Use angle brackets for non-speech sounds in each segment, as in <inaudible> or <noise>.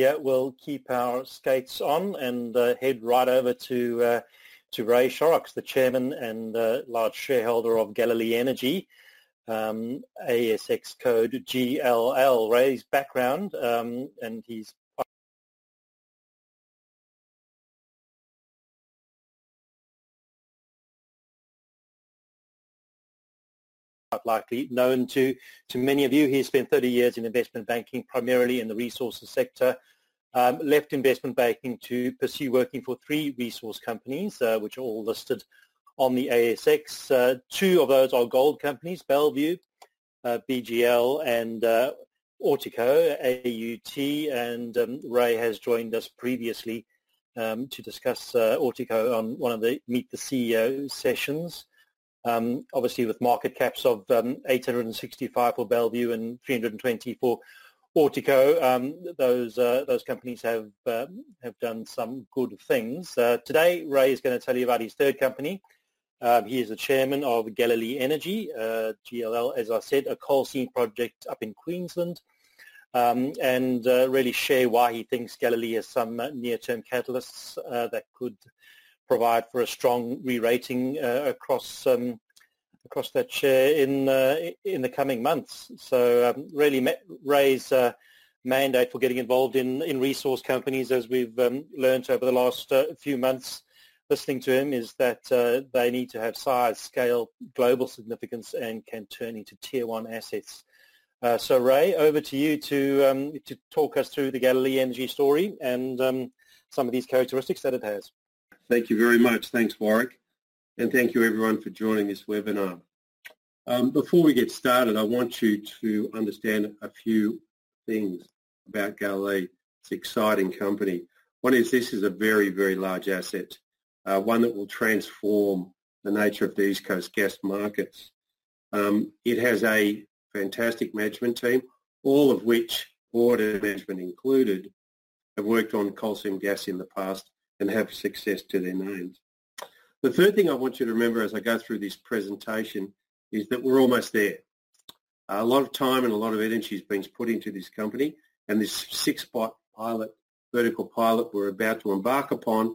Today uh, we'll keep our skates on and uh, head right over to uh, to Ray Shorrocks, the chairman and uh, large shareholder of Galilee Energy, um, ASX code GLL. Ray's background, um, and he's likely known to, to many of you. He spent 30 years in investment banking, primarily in the resources sector. Um, left investment banking to pursue working for three resource companies, uh, which are all listed on the ASX. Uh, two of those are gold companies, Bellevue, uh, BGL, and uh, Auteco, AUT, and um, Ray has joined us previously um, to discuss uh, on one of the Meet the CEO sessions. Um, obviously, with market caps of um, 865 for Bellevue and 320 for Auteco, um, those uh, those companies have uh, have done some good things. Uh, today, Ray is going to tell you about his third company. Um, he is the chairman of Galilee Energy, uh, GLL, as I said, a coal seam project up in Queensland, um, and uh, really share why he thinks Galilee has some uh, near-term catalysts that could provide for a strong re-rating uh, across um, across that share in uh, in the coming months. So um, really, Ray's uh, mandate for getting involved in in resource companies, as we've um, learned over the last few months, listening to him, is that uh, they need to have size, scale, global significance, and can turn into tier one assets. Uh, so Ray, over to you to um, to talk us through the Galilee Energy story and um, some of these characteristics that it has. Thank you very much. Thanks, Warwick. And thank you everyone for joining this webinar. Um, before we get started, I want you to understand a few things about Galilee. It's an exciting company. One is this is a very, very large asset, uh, one that will transform the nature of the East Coast gas markets. Um, it has a fantastic management team, all of which, board and management included, have worked on coal seam gas in the past and have success to their names. The third thing I want you to remember as I go through this presentation is that we're almost there. A lot of time and a lot of energy has been put into this company and this six-spot pilot, vertical pilot we're about to embark upon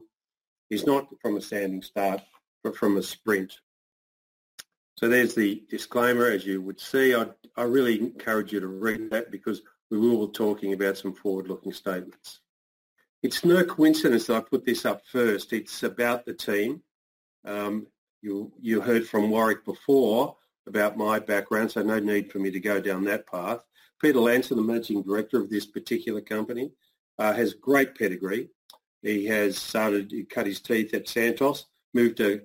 is not from a standing start, but from a sprint. So there's the disclaimer. As you would see, I, I really encourage you to read that because we will be talking about some forward-looking statements. It's no coincidence that I put this up first. It's about the team. Um, you, you heard from Warwick before about my background, so no need for me to go down that path. Peter Lansom, the managing director of this particular company, uh, has great pedigree. He has started, he cut his teeth at Santos, moved to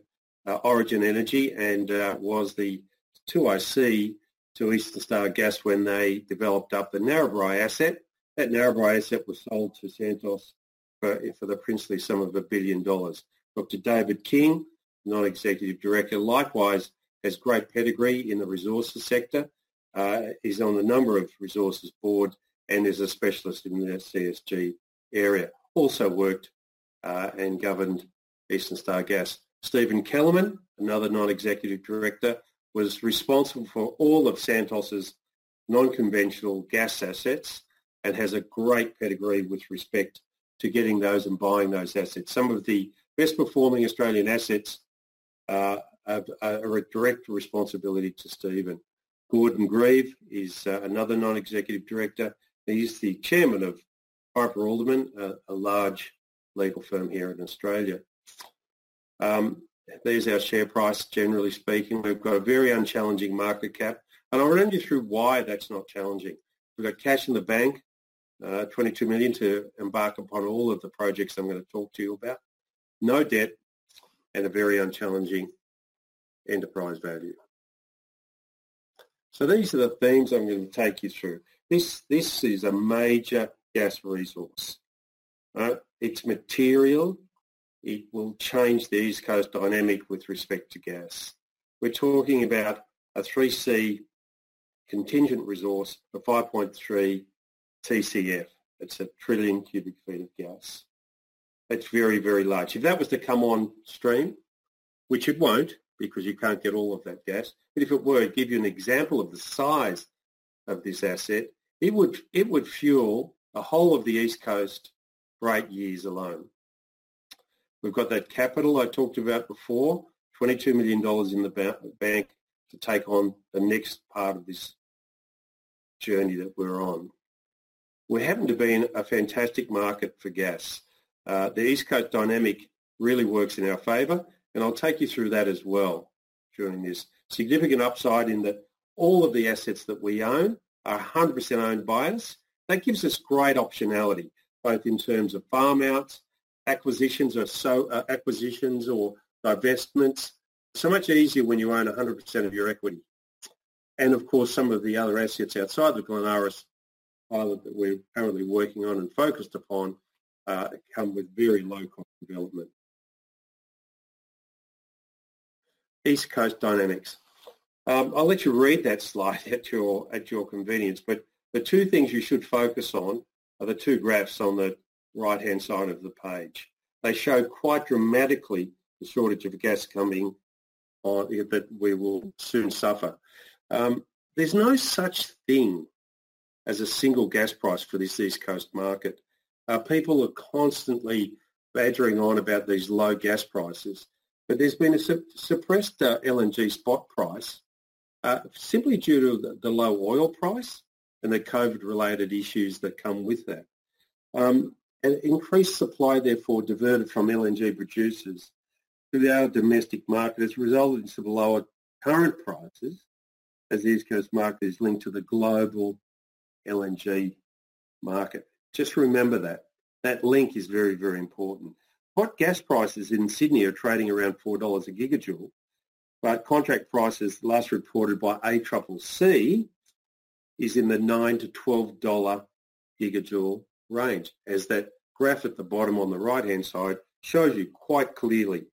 uh, Origin Energy and uh, was the 2IC to Eastern Star Gas when they developed up the Narrabri asset. That Narrabri asset was sold to Santos for, the princely sum of a billion dollars. Dr. David King, non-executive director, likewise has great pedigree in the resources sector. Uh, he's on a number of resources boards and is a specialist in the CSG area. Also worked uh, and governed Eastern Star Gas. Stephen Kelemen, another non-executive director, was responsible for all of Santos's non-conventional gas assets and has a great pedigree with respect to getting those and buying those assets. Some of the best performing Australian assets uh, are, are, a direct responsibility to Stephen. Gordon Grieve is uh, another non-executive director. He's the chairman of Piper Alderman, a, a large legal firm here in Australia. Um, there's our share price, generally speaking. We've got a very unchallenging market cap. And I'll run you through why that's not challenging. We've got cash in the bank uh, 22 million to embark upon all of the projects I'm going to talk to you about. No debt and a very unchallenging enterprise value. So these are the themes I'm going to take you through. This, this is a major gas resource. Uh, it's material. It will change the East Coast dynamic with respect to gas. We're talking about a 3C contingent resource for 5.3 TCF. It's a trillion cubic feet of gas. It's very, very large. If that was to come on stream, which it won't because you can't get all of that gas, but if it were, to give you an example of the size of this asset, it would, it would fuel the whole of the East Coast for eight years alone. We've got that capital I talked about before, $22 million in the bank to take on the next part of this journey that we're on. We happen to be in a fantastic market for gas. Uh, the East Coast dynamic really works in our favour, and I'll take you through that as well during this. Significant upside in that all of the assets that we own are 100% owned by us. That gives us great optionality, both in terms of farm outs, acquisitions or so uh, acquisitions or divestments. So much easier when you own 100% of your equity. And of course, some of the other assets outside the Glenaras pilot that we're currently working on and focused upon uh, come with very low cost development. East Coast dynamics. Um, I'll let you read that <laughs> slide at your at your convenience, but the two things you should focus on are the two graphs on the right-hand side of the page. They show quite dramatically the shortage of gas coming on that we will soon suffer. Um, there's no such thing as a single gas price for this East Coast market. Uh, people are constantly badgering on about these low gas prices, but there's been a su- suppressed uh, LNG spot price uh, simply due to the, the, low oil price and the COVID-related issues that come with that. Um, and increased supply, therefore, diverted from LNG producers to our domestic market has resulted in some lower current prices as the East Coast market is linked to the global LNG market. Just remember that. That link is very, very important. Hot gas prices in Sydney are trading around $4 a gigajoule, but contract prices last reported by ACCC is in the 9 to $12 gigajoule range, as that graph at the bottom on the right-hand side shows you quite clearly.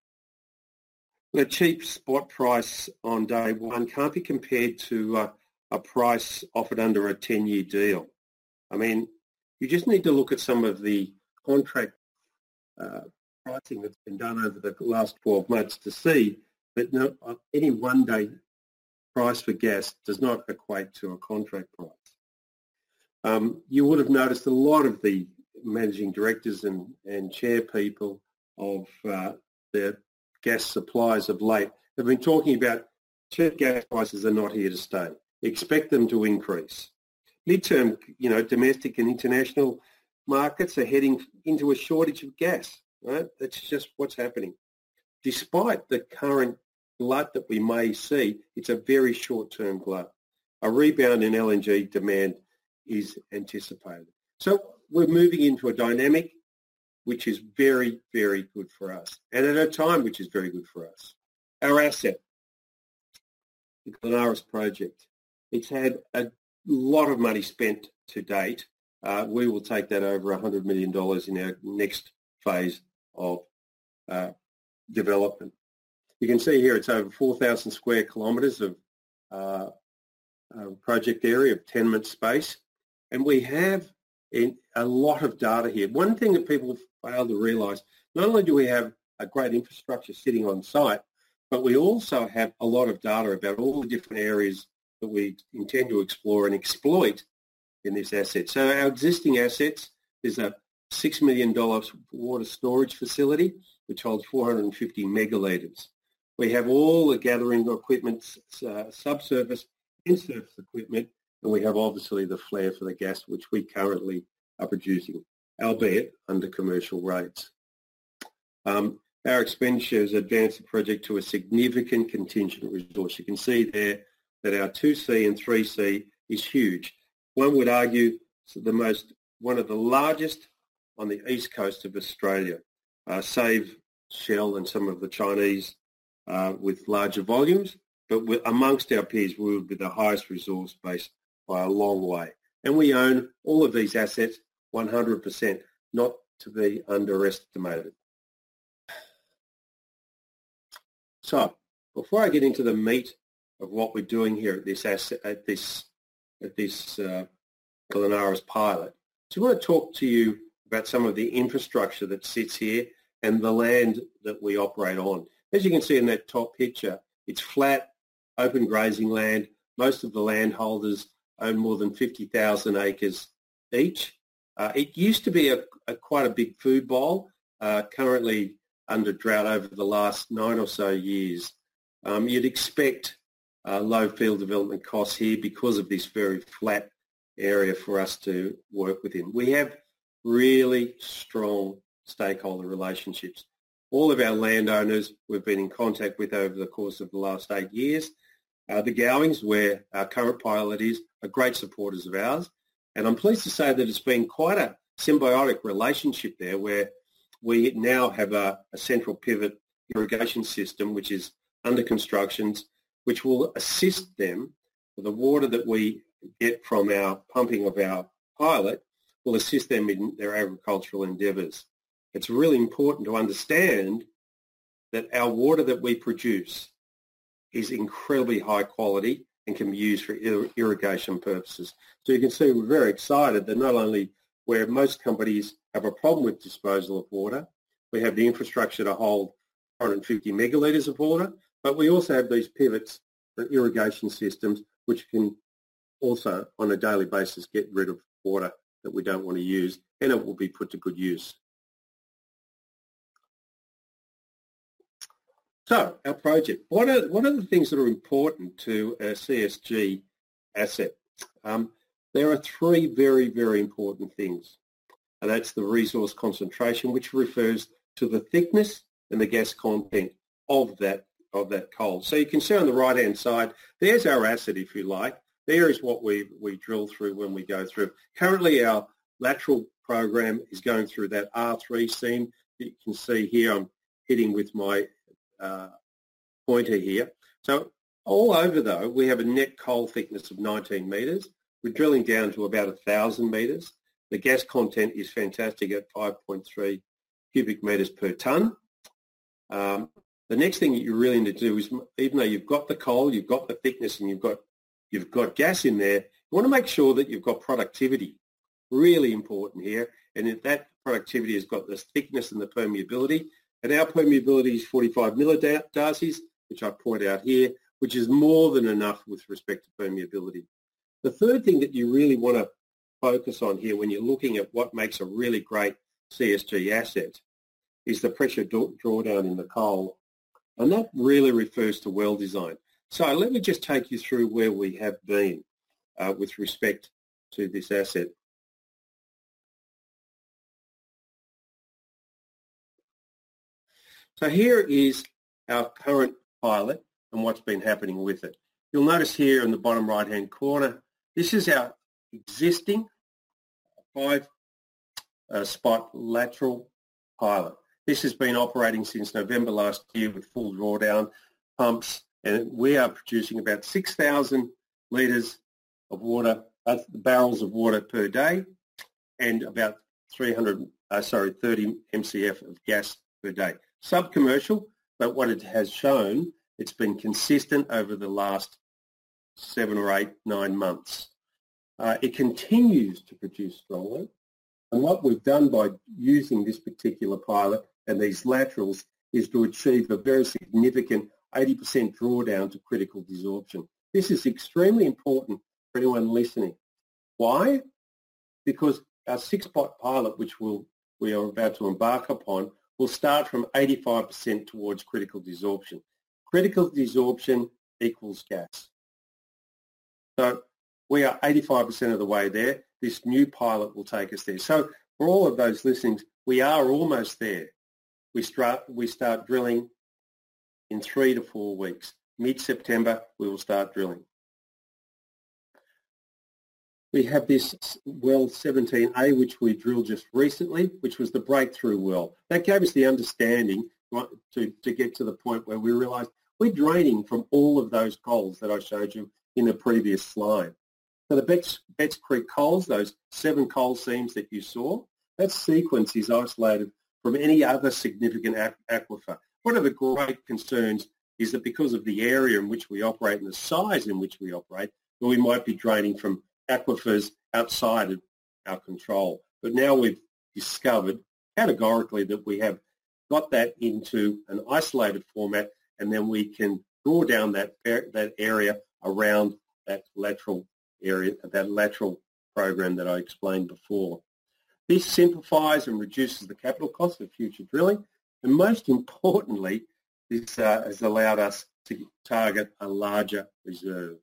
The cheap spot price on day one can't be compared to uh, a price offered under a 10-year deal. I mean, you just need to look at some of the contract uh, pricing that's been done over the last 12 months to see that no, uh, any one-day price for gas does not equate to a contract price. Um, you would have noticed a lot of the managing directors and, and chair people of uh, gas suppliers of late have been talking about cheap gas prices are not here to stay. Expect them to increase. Midterm, you know, domestic and international markets are heading into a shortage of gas. Right? That's just what's happening. Despite the current glut that we may see, it's a very short-term glut. A rebound in LNG demand is anticipated. So we're moving into a dynamic which is very, very good for us, and at a time which is very good for us. Our asset, the Glenaras project, it's had a lot of money spent to date. Uh, we will take that over $100 million in our next phase of uh, development. You can see here it's over 4,000 square kilometres of uh, project area of tenement space. And we have a lot of data here. One thing that people fail to realise, not only do we have a great infrastructure sitting on site, but we also have a lot of data about all the different areas that we intend to explore and exploit in this asset. So our existing assets is a $6 million water storage facility, which holds 450 megalitres. We have all the gathering equipment, uh, subsurface and surface equipment and we have obviously the flare for the gas, which we currently are producing, albeit under commercial rates. Um, our expenditure has advanced the project to a significant contingent resource. You can see there that our 2C and 3C is huge. One would argue the most, one of the largest on the east coast of Australia, uh, save Shell and some of the Chinese uh, with larger volumes, but amongst our peers, we would be the highest resource base by a long way. And we own all of these assets 100%, not to be underestimated. So before I get into the meat of what we're doing here at this asset, at this at this uh, Glenaras pilot, So I want to talk to you about some of the infrastructure that sits here and the land that we operate on. As you can see in that top picture, it's flat, open grazing land. Most of the landholders own more than 50,000 acres each. Uh, it used to be a, a, quite a big food bowl, uh, currently under drought over the last nine or so years. Um, you'd expect uh, low field development costs here because of this very flat area for us to work within. We have really strong stakeholder relationships. All of our landowners we've been in contact with over the course of the last eight years. Uh, the Gowings, where our current pilot is, are great supporters of ours. And I'm pleased to say that it's been quite a symbiotic relationship there where we now have a, a central pivot irrigation system which is under construction, which will assist them the water that we get from our pumping of our pilot will assist them in their agricultural endeavours. It's really important to understand that our water that we produce is incredibly high quality and can be used for irrigation purposes. So you can see we're very excited that not only where most companies have a problem with disposal of water, we have the infrastructure to hold 150 megalitres of water, but we also have these pivots for irrigation systems which can also on a daily basis get rid of water that we don't want to use and it will be put to good use. So our project, what are, what are the things that are important to a CSG asset? Um, there are three very, very important things. And that's the resource concentration, which refers to the thickness and the gas content of that, of that coal. So you can see on the right-hand side, there's our asset, if you like. There is what we, we drill through when we go through. Currently, our lateral program is going through that R3 seam. You can see here I'm hitting with my uh, pointer here. So all over though, we have a net coal thickness of 19 metres. We're drilling down to about 1,000 metres. The gas content is fantastic at 5.3 cubic metres per tonne. Um, the next thing that you really need to do is, even though you've got the coal, you've got the thickness, and you've got you've got gas in there, you want to make sure that you've got productivity. Really important here, and if that productivity has got the thickness and the permeability, and our permeability is 45 millidarcies, which I point out here, which is more than enough with respect to permeability. The third thing that you really want to focus on here when you're looking at what makes a really great CSG asset is the pressure drawdown in the coal. And that really refers to well design. So let me just take you through where we have been uh, with respect to this asset. So here is our current pilot and what's been happening with it. You'll notice here in the bottom right hand corner, this is our existing five uh, spot lateral pilot. This has been operating since November last year with full drawdown pumps and we are producing about 6,000 litres of water, uh, barrels of water per day and about 300, uh, sorry, 30 MCF of gas per day. Sub-commercial, but what it has shown, it's been consistent over the last seven or eight, nine months. Uh, it continues to produce strongly. And what we've done by using this particular pilot and these laterals is to achieve a very significant 80% drawdown to critical desorption. This is extremely important for anyone listening. Why? Because our six-spot pilot, which we'll, we are about to embark upon, will start from 85% towards critical desorption. Critical desorption equals gas. So we are 85% of the way there. This new pilot will take us there. So for all of those listenings, we are almost there. We start, we start drilling in three to four weeks. Mid-September, we will start drilling. We have this well 17A, which we drilled just recently, which was the breakthrough well. That gave us the understanding to, to get to the point where we realised we're draining from all of those coals that I showed you in the previous slide. So the Betts, Betts Creek coals, those seven coal seams that you saw, that sequence is isolated from any other significant aquifer. One of the great concerns is that because of the area in which we operate and the size in which we operate, that we might be draining from aquifers outside of our control. But now we've discovered categorically that we have got that into an isolated format and then we can draw down that, that area around that lateral area, that lateral program that I explained before. This simplifies and reduces the capital cost of future drilling, and most importantly, this uh, has allowed us to target a larger reserve.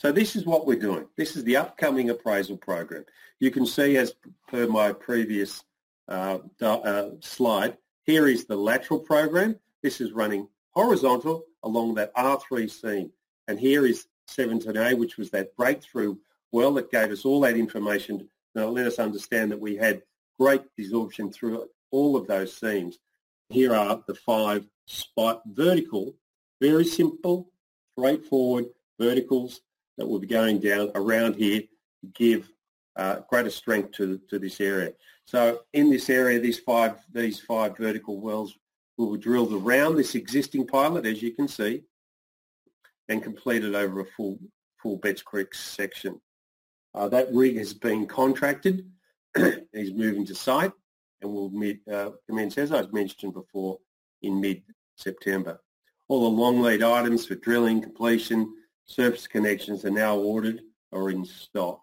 So this is what we're doing. This is the upcoming appraisal program. You can see, as per my previous uh, uh, slide, here is the lateral program. This is running horizontal along that R3 seam. And here is 17A, which was that breakthrough well that gave us all that information that let us understand that we had great desorption through all of those seams. Here are the five spot vertical, very simple, straightforward verticals that will be going down around here to give uh, greater strength to, to this area. So in this area, these five, these five vertical wells will be drilled around this existing pilot, as you can see, and completed over a full, full Betts Creek section. Uh, that rig has been contracted. <clears throat> He's moving to site and will uh, commence, as I've mentioned before, in mid-September. All the long lead items for drilling, completion, surface connections are now ordered or in stock.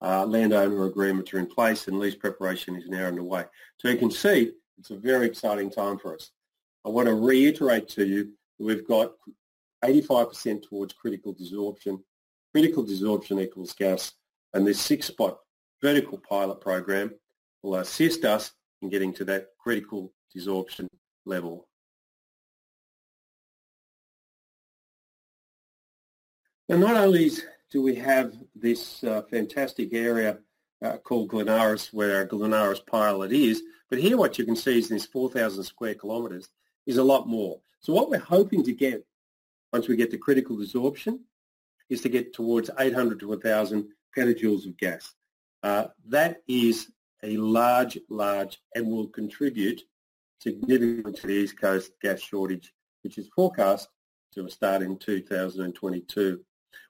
Uh, landowner agreements are in place and lease preparation is now underway. So you can see it's a very exciting time for us. I want to reiterate to you that we've got 85% towards critical desorption. Critical desorption equals gas and this six-spot vertical pilot program will assist us in getting to that critical desorption level. Now, not only do we have this uh, fantastic area uh, called Glenaras, where our Glenaras pilot is, but here what you can see is this 4,000 square kilometres is a lot more. So what we're hoping to get once we get to critical desorption is to get towards 800 to 1,000 petajoules of gas. Uh, that is a large, large, and will contribute significantly to the East Coast gas shortage, which is forecast to start in 2022.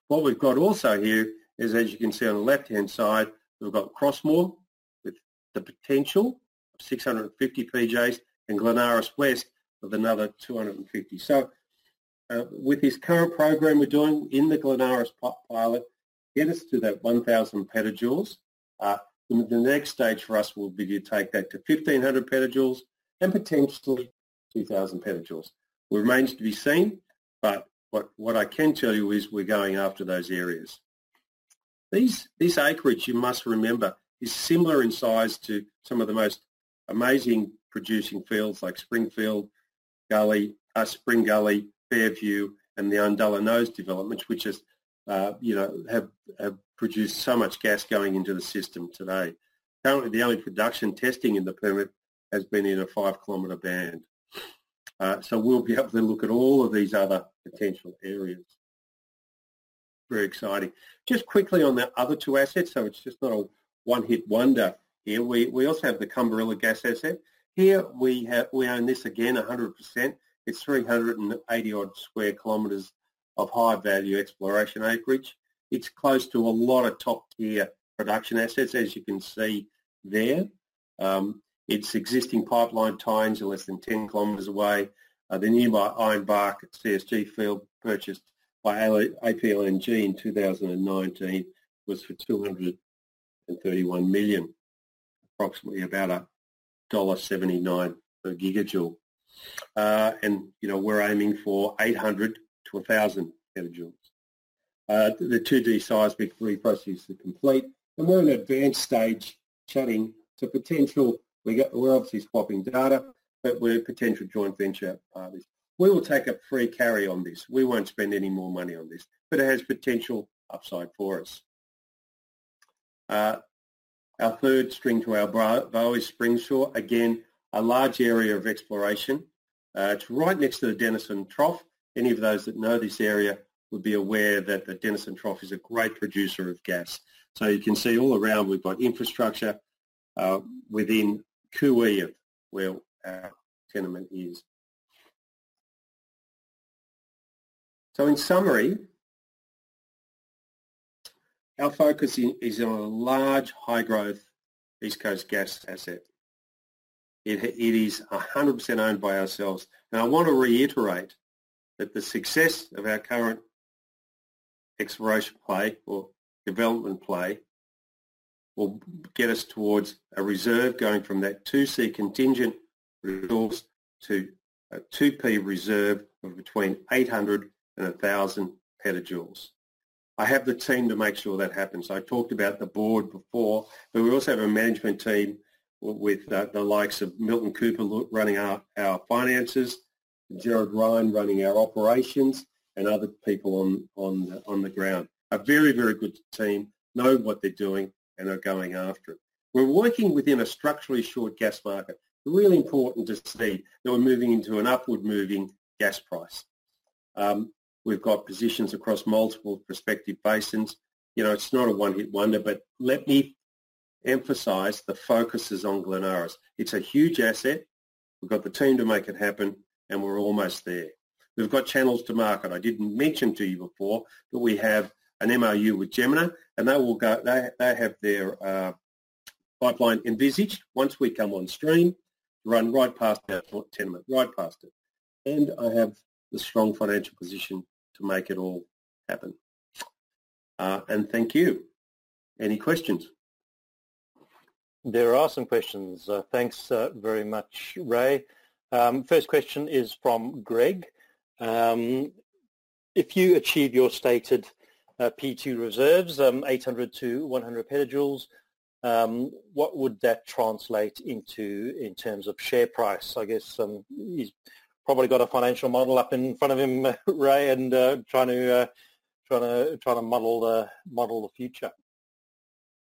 What we've got also here is, as you can see on the left-hand side, we've got Crossmore with the potential of 650 PJs and Glenaras West with another 250. So uh, with this current program we're doing in the Glenaras pilot, get us to that 1,000 petajoules. Uh, the, the next stage for us will be to take that to 1,500 petajoules and potentially 2,000 petajoules. It remains to be seen, but what, what I can tell you is we're going after those areas. These, this acreage, you must remember, is similar in size to some of the most amazing producing fields like Springfield, Gully, uh, Spring Gully, Fairview, and the Undulla Nose developments, which is uh, you know, have, have produced so much gas going into the system today. Currently, the only production testing in the permit has been in a five kilometre band. Uh, so we'll be able to look at all of these other potential areas. Very exciting. Just quickly on the other two assets, so it's just not a one-hit wonder here. We, we also have the Kumbarilla gas asset. Here we have we own this again 100%. It's 380 odd square kilometres of high value exploration acreage. It's close to a lot of top tier production assets, as you can see there. Um, its existing pipeline tie-ins are less than 10 kilometres away. Uh, the nearby Ironbark CSG field purchased by APLNG in 2019 was for 231 million, approximately about a dollar 79 per gigajoule. Uh, and you know we're aiming for 800 to 1,000 petajoules. Uh, the 2D seismic reprocess is complete, and we're in an advanced stage chatting to potential, we got, we're obviously swapping data, but we're potential joint venture parties. We will take a free carry on this. We won't spend any more money on this, but it has potential upside for us. Uh, our third string to our bow is Springsure. Again, a large area of exploration. Uh, it's right next to the Denison Trough any of those that know this area would be aware that the Denison Trough is a great producer of gas. So you can see all around we've got infrastructure uh, within Cooee of where our tenement is. So in summary, our focus is on a large, high-growth East Coast gas asset. It, it is 100% owned by ourselves. And I want to reiterate that the success of our current exploration play or development play will get us towards a reserve going from that 2C contingent resource to a 2P reserve of between 800 and 1,000 petajoules. I have the team to make sure that happens. I talked about the board before, but we also have a management team with uh, the likes of Milton Cooper running our, our finances, Gerard Ryan running our operations, and other people on, on, the, on the ground. A very, very good team, know what they're doing, and are going after it. We're working within a structurally short gas market. Really important to see that we're moving into an upward moving gas price. Um, we've got positions across multiple prospective basins. You know, it's not a one-hit wonder, but let me emphasise the focus is on Glenaras. It's a huge asset. We've got the team to make it happen, and we're almost there. We've got channels to market. I didn't mention to you before, but we have an MOU with Jemena, and they will go. They they have their uh, pipeline envisaged once we come on stream, run right past our tenement, right past it, and I have the strong financial position to make it all happen. Uh, and thank you. Any questions? There are some questions. Uh, thanks uh, very much, Ray. Um, first question is from Greg. Um, if you achieve your stated uh, P2 reserves, um, 800 to 100 petajoules. Um, what would that translate into in terms of share price? I guess um, he's probably got a financial model up in front of him, <laughs> Ray, and uh, trying to uh, trying to trying to model the model the future.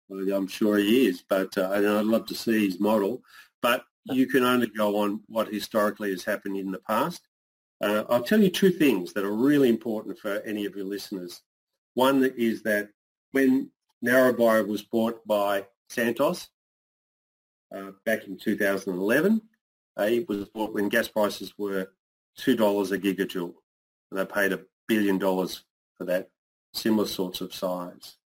Well, I'm sure he is, but uh, I'd love to see his model. But you can only go on what historically has happened in the past. Uh, I'll tell you two things that are really important for any of your listeners. One is that when Narrabri was bought by Santos uh, back in 2011, uh, it was bought when gas prices were $2 a gigajoule. And they paid a billion dollars for that, similar sorts of size.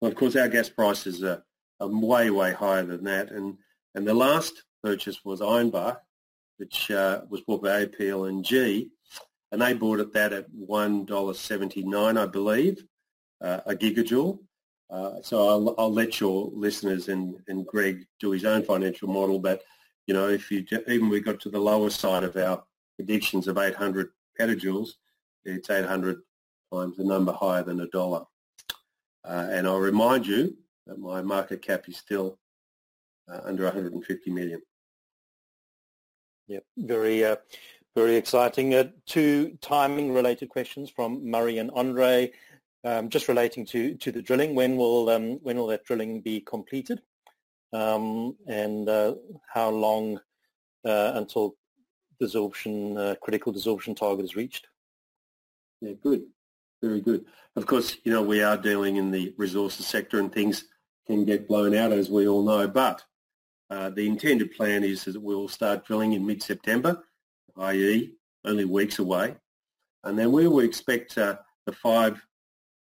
Well, of course, our gas prices are, are way, way higher than that. And, and the last purchase was Ironbark, which uh, was bought by APLNG, and they bought it that at $1.79, I believe uh, a gigajoule. Uh, so I'll, I'll, let your listeners and, and Greg do his own financial model, but you know, if you even we got to the lower side of our predictions of 800 petajoules, it's 800 times a number higher than a dollar. Uh, and I'll remind you that my market cap is still uh, under 150 million. Yep, very, uh, very exciting. Uh, two timing-related questions from Murray and Andre um, just relating to, to the drilling, when will, um, when will that drilling be completed? Um, and uh, how long uh, until desorption, uh, critical desorption target is reached? Yeah, good. Very good. Of course, you know, we are dealing in the resources sector and things can get blown out, as we all know, but uh, the intended plan is that we'll start drilling in mid-September, i.e. only weeks away. And then we will expect uh, the five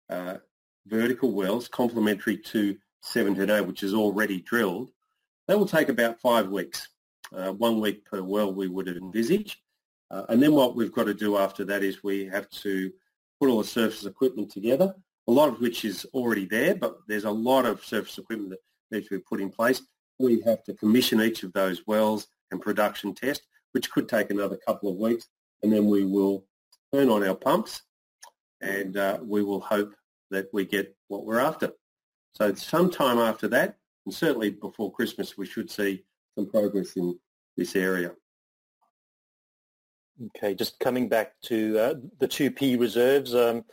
uh, vertical wells complementary to 17A, which is already drilled, that will take about five weeks, uh, one week per well we would envisage. Uh, and then what we've got to do after that is we have to put all the surface equipment together, a lot of which is already there, but there's a lot of surface equipment that needs to be put in place. We have to commission each of those wells and production test, which could take another couple of weeks, and then we will turn on our pumps and uh, we will hope that we get what we're after. So sometime after that, and certainly before Christmas, we should see some progress in this area. Okay, just coming back to uh, the 2P reserves, um,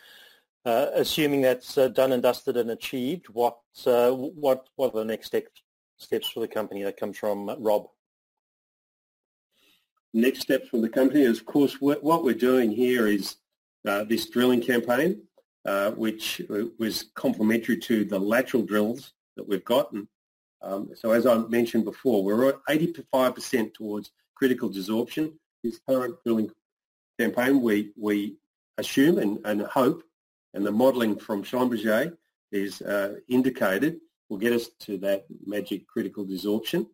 uh, assuming that's uh, done and dusted and achieved, what, uh, what, what are the next step, steps for the company? That comes from Rob. Next steps for the company is, of course, what we're doing here is uh, this drilling campaign, uh, which was complementary to the lateral drills that we've gotten. Um, so as I mentioned before, we're at 85% towards critical desorption. This current drilling campaign, we, we assume and, and hope, and the modelling from Schlumberger is uh, indicated, will get us to that magic critical desorption.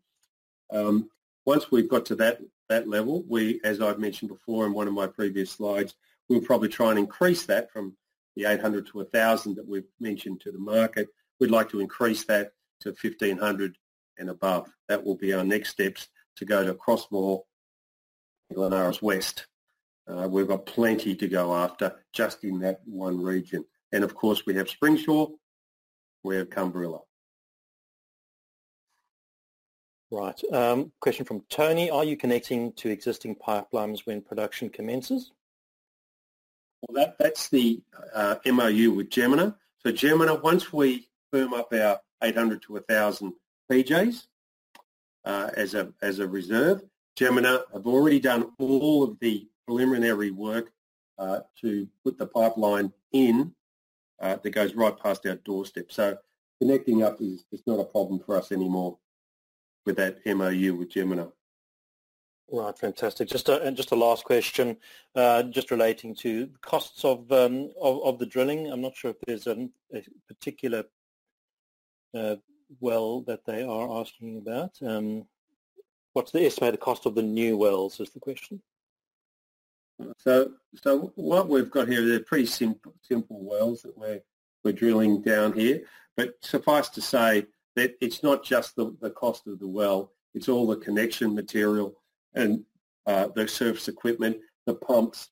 Um, once we've got to that, that level, we, as I've mentioned before in one of my previous slides, We'll probably try and increase that from the 800 to 1,000 that we've mentioned to the market. We'd like to increase that to 1500 and above. That will be our next steps to go to Crossmore, Glenaras West. Uh, we've got plenty to go after just in that one region. And of course we have Springsure, we have Kumbarilla. Right. Um, question from Tony. Are you connecting to existing pipelines when production commences? Well, that, that's the uh, MOU with Jemena. So Jemena, once we firm up our 800 to 1,000 PJs uh, as, a, as a reserve, Jemena have already done all of the preliminary work uh, to put the pipeline in uh, that goes right past our doorstep. So connecting up is, is not a problem for us anymore with that MOU with Jemena. Right, fantastic. Just a just a last question, uh, just relating to costs of, um, of, of the drilling. I'm not sure if there's a, a particular uh, well that they are asking about. Um, what's the estimated cost of the new wells? Is the question. So, so what we've got here, they're pretty simple simple wells that we're we're drilling down here. But suffice to say, that it's not just the, the cost of the well, it's all the connection material and uh, the surface equipment, the pumps.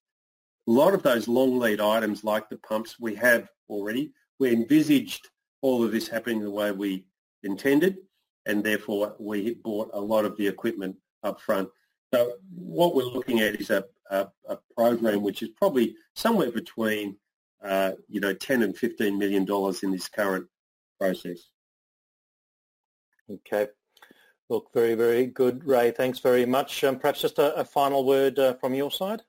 A lot of those long lead items like the pumps we have already. We envisaged all of this happening the way we intended and therefore we bought a lot of the equipment up front. So what we're looking at is a, a, a program which is probably somewhere between uh, you know 10 and 15 million dollars in this current process. Okay. Look, very, very good, Ray. Thanks very much. Um, perhaps just a, a final word uh, from your side?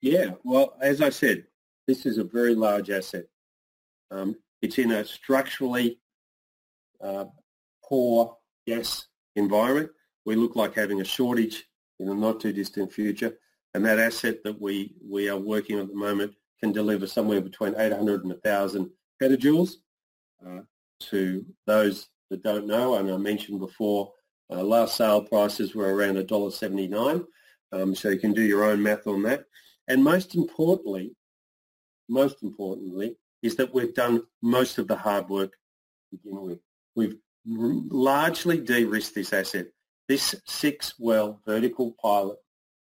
Yeah, well, as I said, this is a very large asset. Um, it's in a structurally uh, poor gas environment. We look like having a shortage in the not too distant future. And that asset that we, we are working on at the moment can deliver somewhere between 800 and 1,000 petajoules uh, to those that don't know, and I mentioned before, uh, last sale prices were around $1.79, um, so you can do your own math on that. And most importantly, most importantly, is that we've done most of the hard work to begin with. We've largely de-risked this asset. This six-well vertical pilot,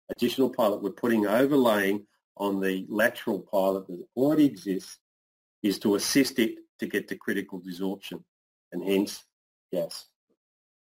additional pilot we're putting overlaying on the lateral pilot that already exists is to assist it to get to critical desorption and hence Yes.